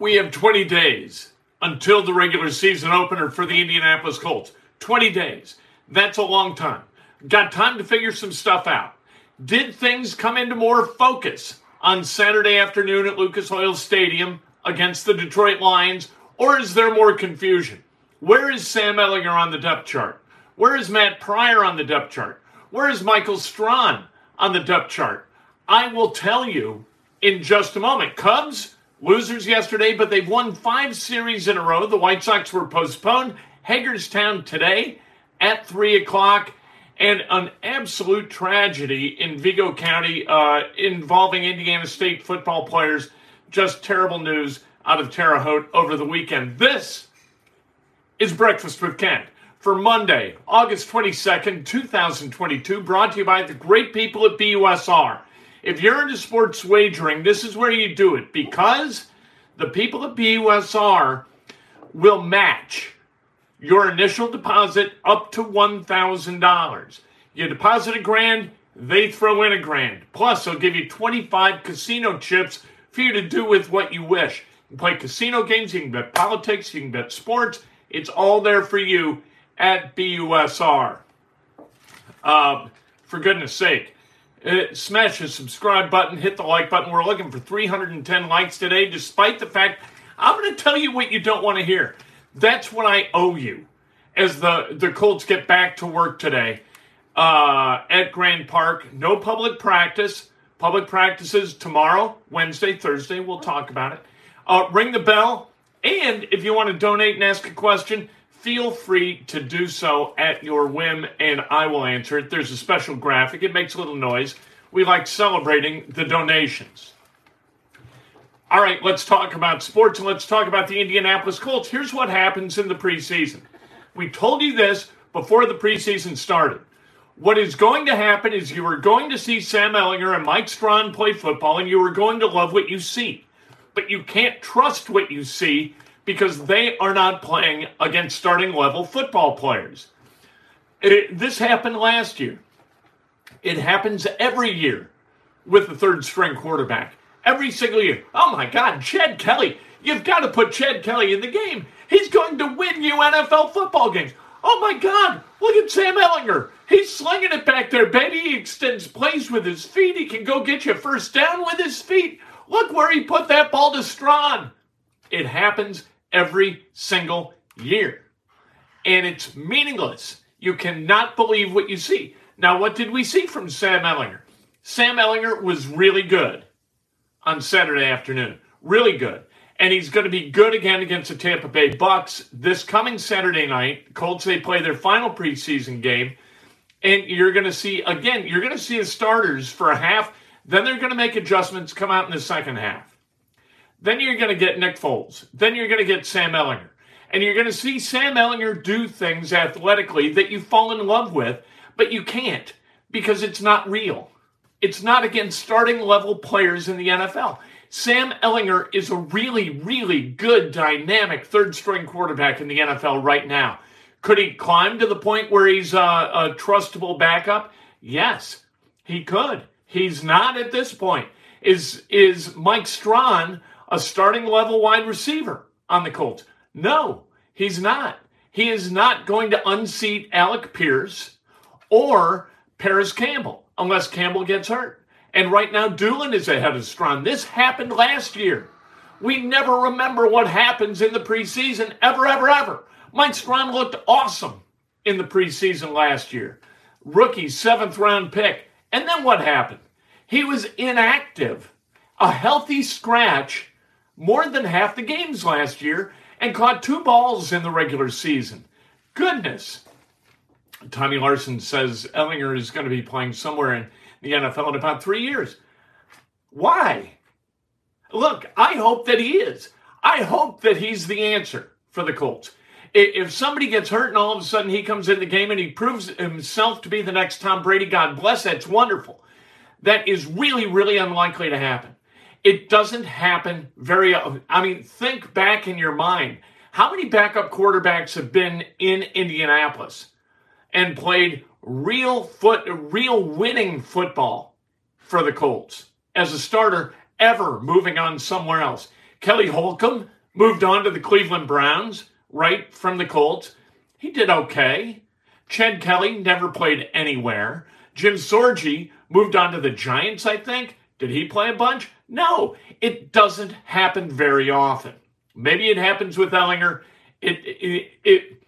We have 20 days until the regular season opener for the Indianapolis Colts. 20 days. That's a long time. Got time to figure some stuff out. Did things come into more focus on Saturday afternoon at Lucas Oil Stadium against the Detroit Lions, or is there more confusion? Where is Sam Ehlinger on the depth chart? Where is Matt Pryor on the depth chart? Where is Michael Strachan on the depth chart? I will tell you in just a moment. Cubs, losers yesterday, but they've won five series in a row. The White Sox were postponed. Hagerstown today at 3 o'clock. And an absolute tragedy in Vigo County uh, involving Indiana State football players. Just terrible news out of Terre Haute over the weekend. This is Breakfast with Kent for Monday, August 22nd, 2022, brought to you by the great people at BUSR. If you're into sports wagering, this is where you do it because the people at BUSR will match your initial deposit up to $1,000. You deposit a grand, they throw in a grand. Plus, they'll give you 25 casino chips for you to do with what you wish. You can play casino games, you can bet politics, you can bet sports. It's all there for you at BUSR. Uh, for goodness sake, uh, smash the subscribe button, hit the like button. We're looking for 310 likes today, despite the fact I'm going to tell you what you don't want to hear. That's what I owe you as the, the Colts get back to work today uh, at Grand Park. No public practice. Public practices tomorrow, Wednesday, Thursday. We'll talk about it. Uh, ring the bell. And if you want to donate and ask a question, feel free to do so at your whim and I will answer it. There's a special graphic, it makes a little noise. We like celebrating the donations. All right, let's talk about sports and let's talk about the Indianapolis Colts. Here's what happens in the preseason. We told you this before the preseason started. What is going to happen is you are going to see Sam Ehlinger and Mike Strachan play football, and you are going to love what you see. But you can't trust what you see because they are not playing against starting level football players. It, this happened last year. It happens every year with the third string quarterback. Every single year. Oh my God, Chad Kelly. You've got to put Chad Kelly in the game. He's going to win you NFL football games. Oh my God, look at Sam Ehlinger. He's slinging it back there, baby. He extends plays with his feet. He can go get you first down with his feet. Look where he put that ball to Strachan. It happens every single year. And it's meaningless. You cannot believe what you see. Now, what did we see from Sam Ehlinger? Sam Ehlinger was really good on Saturday afternoon. Really good. And he's going to be good again against the Tampa Bay Bucks this coming Saturday night. Colts, they play their final preseason game. And you're going to see, again, you're going to see the starters for a half. Then they're going to make adjustments, come out in the second half. Then you're going to get Nick Foles. Then you're going to get Sam Ehlinger. And you're going to see Sam Ehlinger do things athletically that you fall in love with, but you can't because it's not real. It's not against starting level players in the NFL. Sam Ehlinger is a really, really good, dynamic third string quarterback in the NFL right now. Could he climb to the point where he's a, a trustable backup? Yes, he could. He's not at this point. Is is Mike Strachan a starting level wide receiver on the Colts. No, he's not. He is not going to unseat Alec Pierce or Parris Campbell unless Campbell gets hurt. And right now, Dulin is ahead of Strachan. This happened last year. We never remember what happens in the preseason ever, ever, ever. Mike Strachan looked awesome in the preseason last year. Rookie seventh round pick. And then what happened? He was inactive. A healthy scratch more than half the games last year and caught two balls in the regular season. Goodness. Tommy Larson says Ehlinger is going to be playing somewhere in the NFL in about three years. Why? Look, I hope that he is. I hope that he's the answer for the Colts. If somebody gets hurt and all of a sudden he comes in the game and he proves himself to be the next Tom Brady, God bless, that's wonderful. That is really, really unlikely to happen. It doesn't happen very often. I mean, think back in your mind. How many backup quarterbacks have been in Indianapolis and played real foot real winning football for the Colts as a starter ever moving on somewhere else? Kelly Holcomb moved on to the Cleveland Browns, right from the Colts. He did okay. Chad Kelly never played anywhere. Jim Sorgi moved on to the Giants, I think. Did he play a bunch? No, it doesn't happen very often. Maybe it happens with Ehlinger. It, it, it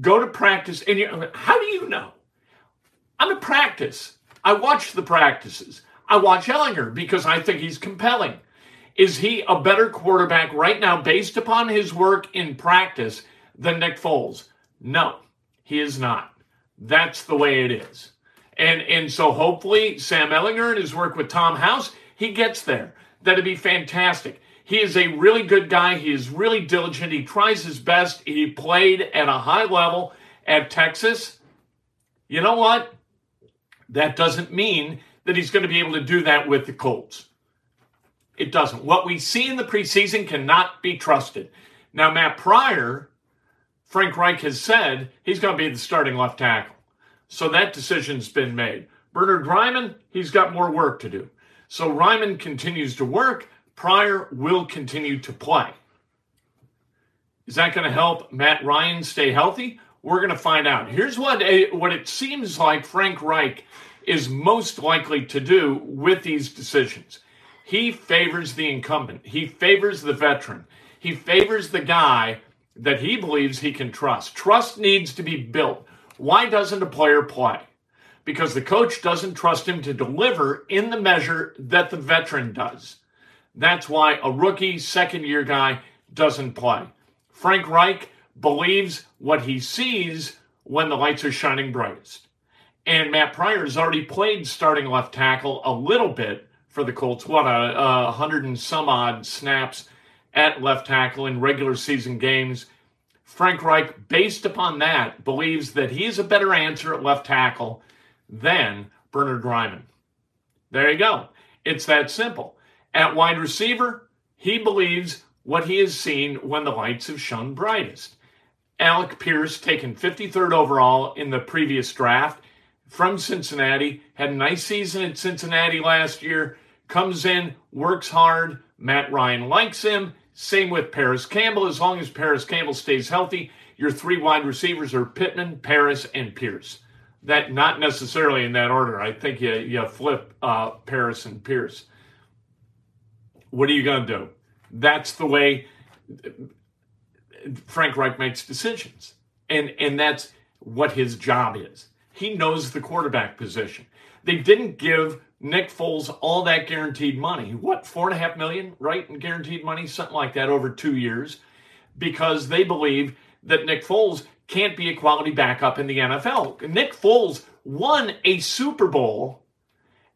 go to practice, and you how do you know? I'm a practice. I watch the practices. I watch Ehlinger because I think he's compelling. Is he a better quarterback right now based upon his work in practice than Nick Foles? No, he is not. That's the way it is. And and so hopefully Sam Ehlinger and his work with Tom House, he gets there. That'd be fantastic. He is a really good guy. He is really diligent. He tries his best. He played at a high level at Texas. You know what? That doesn't mean that he's going to be able to do that with the Colts. It doesn't. What we see in the preseason cannot be trusted. Now, Matt Pryor, Frank Reich has said he's going to be the starting left tackle. So that decision's been made. Bernard Raimann, he's got more work to do. So Raimann continues to work. Pryor will continue to play. Is that going to help Matt Ryan stay healthy? We're going to find out. Here's what a, what it seems like Frank Reich is most likely to do with these decisions. He favors the incumbent. He favors the veteran. He favors the guy that he believes he can trust. Trust needs to be built. Why doesn't a player play? Because the coach doesn't trust him to deliver in the measure that the veteran does. That's why a rookie, second year guy doesn't play. Frank Reich believes what he sees when the lights are shining brightest. And Matt Pryor has already played starting left tackle a little bit for the Colts. What, a, a hundred and some odd snaps at left tackle in regular season games. Frank Reich, based upon that, believes that he's a better answer at left tackle than Bernard Raimann. There you go. It's that simple. At wide receiver, he believes what he has seen when the lights have shone brightest. Alec Pierce, taken 53rd overall in the previous draft from Cincinnati, had a nice season at Cincinnati last year, comes in, works hard. Matt Ryan likes him. Same with Parris Campbell. As long as Parris Campbell stays healthy, your three wide receivers are Pittman, Parris, and Pierce. That not necessarily in that order. I think you, you flip uh, Parris and Pierce. What are you going to do? That's the way Frank Reich makes decisions. And, and that's what his job is. He knows the quarterback position. They didn't give Nick Foles all that guaranteed money. What, four and a half million, right? In guaranteed money, something like that over two years, because they believe that Nick Foles can't be a quality backup in the NFL. Nick Foles won a Super Bowl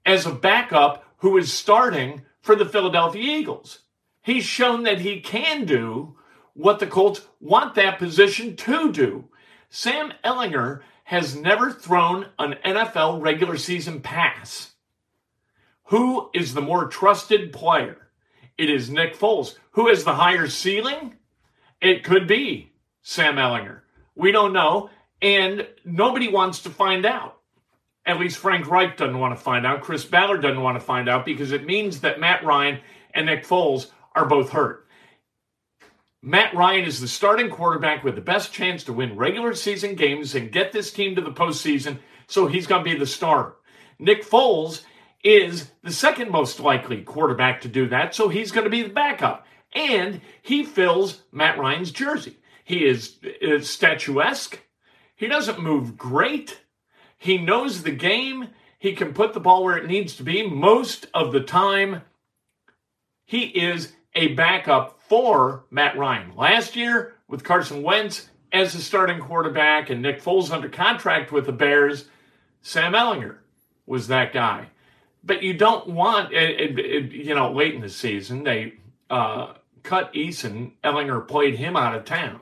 as a backup who is starting for the Philadelphia Eagles. He's shown that he can do what the Colts want that position to do. Sam Ehlinger has never thrown an NFL regular season pass. Who is the more trusted player? It is Nick Foles. Who has the higher ceiling? It could be Sam Ehlinger. We don't know, and nobody wants to find out. At least Frank Reich doesn't want to find out. Chris Ballard doesn't want to find out because it means that Matt Ryan and Nick Foles are both hurt. Matt Ryan is the starting quarterback with the best chance to win regular season games and get this team to the postseason, so he's going to be the starter. Nick Foles is the second most likely quarterback to do that, so he's going to be the backup. And he fills Matt Ryan's jersey. He is, is statuesque. He doesn't move great he knows the game. He can put the ball where it needs to be most of the time. He is a backup for Matt Ryan. Last year, with Carson Wentz as the starting quarterback and Nick Foles under contract with the Bears, Sam Ehlinger was that guy. But you don't want, it, it, it, you know, late in the season, they uh, cut Eason. Ehlinger played him out of town,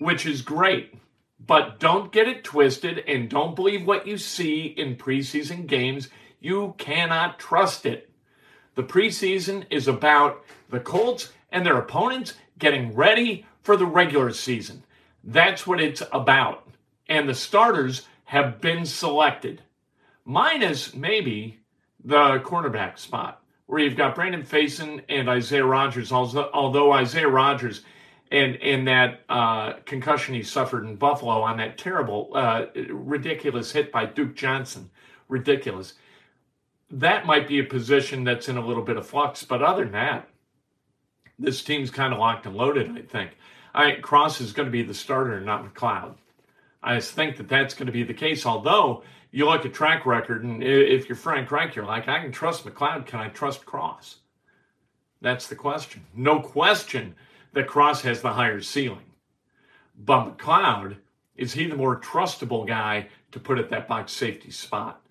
which is great. But don't get it twisted and don't believe what you see in preseason games. You cannot trust it. The preseason is about the Colts and their opponents getting ready for the regular season. That's what it's about. And the starters have been selected, minus maybe the cornerback spot. where you've got Brandon Facyson and Isaiah Rodgers, although Isaiah Rodgers and and that uh, concussion he suffered in Buffalo on that terrible, uh, ridiculous hit by Duke Johnson, ridiculous. That might be a position that's in a little bit of flux, but other than that, this team's kind of locked and loaded. I think. I Cross is going to be the starter, not McLeod. I think that that's going to be the case. Although you look at track record, and if you're Frank Reich, you're like, I can trust McLeod. Can I trust Cross? That's the question. No question that Cross has the higher ceiling. But McLeod, is he the more trustable guy to put at that box safety spot?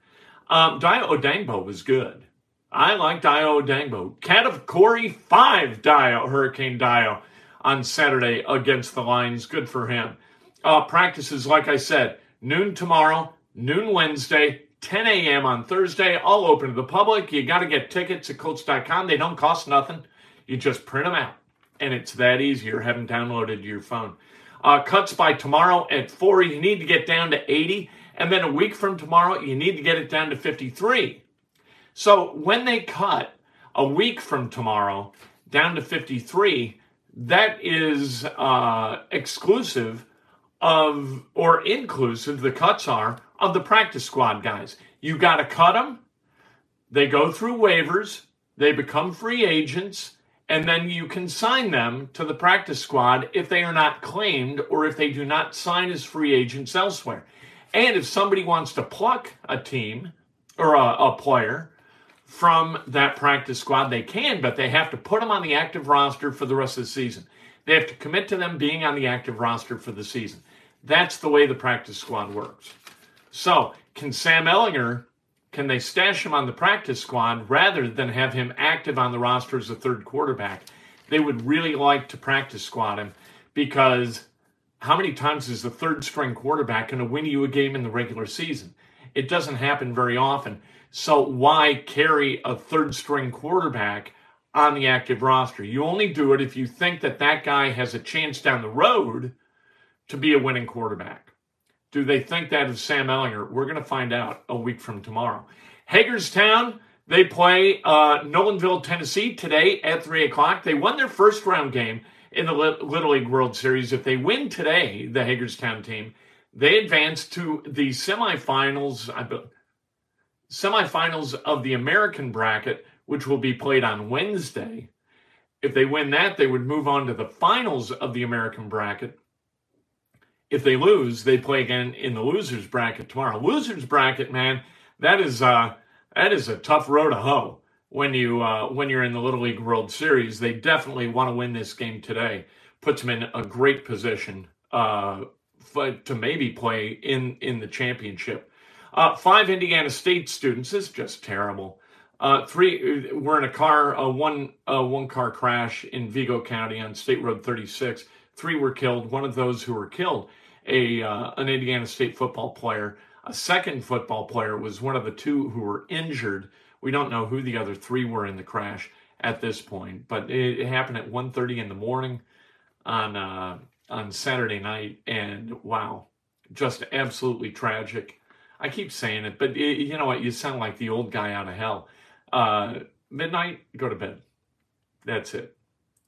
Um, Dayo Odeyingbo was good. I like Dayo Odeyingbo. Cat of Corey, five Dayo, Hurricane Dayo on Saturday against the Lions. Good for him. Uh, practices, like I said, noon tomorrow, noon Wednesday, 10 a.m. on Thursday, all open to the public. You got to get tickets at Colts.com. They don't cost nothing. You just print them out and it's that easy. You're having downloaded your phone. Uh, cuts by tomorrow at four. You need to get down to 80. And then a week from tomorrow, you need to get it down to 53. So when they cut a week from tomorrow down to 53, that is uh, exclusive of, or inclusive, the cuts are, of the practice squad guys. You got to cut them. They go through waivers. They become free agents and then you can sign them to the practice squad if they are not claimed or if they do not sign as free agents elsewhere. And if somebody wants to pluck a team or a, a player from that practice squad, they can, but they have to put them on the active roster for the rest of the season. They have to commit to them being on the active roster for the season. That's the way the practice squad works. So, can Sam Ehlinger, can they stash him on the practice squad rather than have him active on the roster as a third quarterback? They would really like to practice squad him because how many times is the third string quarterback going to win you a game in the regular season? It doesn't happen very often. So why carry a third string quarterback on the active roster? You only do it if you think that that guy has a chance down the road to be a winning quarterback. Do they think that of Sam Ehlinger? We're going to find out a week from tomorrow. Hagerstown, they play uh, Nolensville, Tennessee today at 3 o'clock. They won their first round game in the Little League World Series. If they win today, the Hagerstown team, they advance to the semifinals, I be, semifinals of the American bracket, which will be played on Wednesday. If they win that, they would move on to the finals of the American bracket if they lose, they play again in the losers bracket tomorrow. Losers bracket, man, that is uh, that is a tough row to hoe when you uh, when you're in the Little League World Series. They definitely want to win this game today. Puts them in a great position uh, for, to maybe play in in the championship. Uh, five Indiana State students. Is just terrible. Uh, three. We're in a car, a one one car crash in Vigo County on State Road 36. Three were killed. One of those who were killed, a uh, an Indiana State football player. A second football player was one of the two who were injured. We don't know who the other three were in the crash at this point, but it, it happened at 1.30 in the morning on uh, on Saturday night, and wow, just absolutely tragic. I keep saying it, but it, you know what? You sound like the old guy out of hell. Uh, midnight, go to bed. That's it.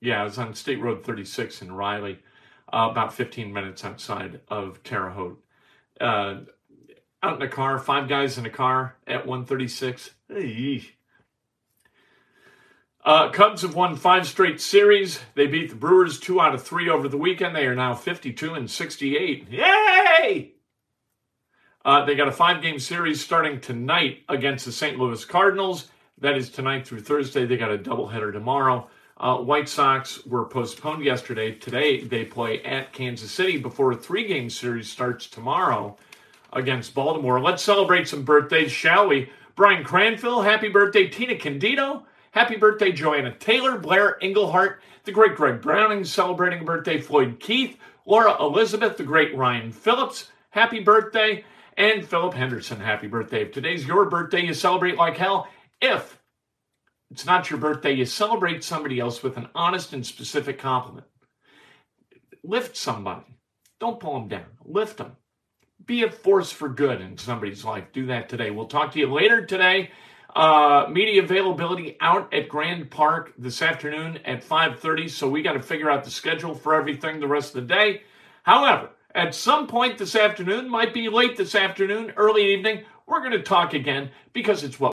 Yeah, I was on State Road 36 in Riley, uh, about 15 minutes outside of Terre Haute. Uh, out in a car, five guys in a car at 136. Uh, Cubs have won five straight series. They beat the Brewers two out of three over the weekend. They are now 52 and 68. Yay! Uh, they got a five game series starting tonight against the St. Louis Cardinals. That is tonight through Thursday. They got a doubleheader tomorrow. Uh, White Sox were postponed yesterday. Today they play at Kansas City before a three game series starts tomorrow against Baltimore. Let's celebrate some birthdays, shall we? Brian Cranfill, happy birthday. Tina Candido, happy birthday. Joanna Taylor, Blair Englehart, the great Greg Browning celebrating a birthday. Floyd Keith, Laura Elizabeth, the great Ryan Phillips, happy birthday. And Philip Henderson, happy birthday. If today's your birthday, you celebrate like hell. If it's not your birthday. You celebrate somebody else with an honest and specific compliment. Lift somebody. Don't pull them down. Lift them. Be a force for good in somebody's life. Do that today. We'll talk to you later today. Uh, media availability out at Grand Park this afternoon at 5:30. So we got to figure out the schedule for everything the rest of the day. However, at some point this afternoon, might be late this afternoon, early evening, we're going to talk again because it's what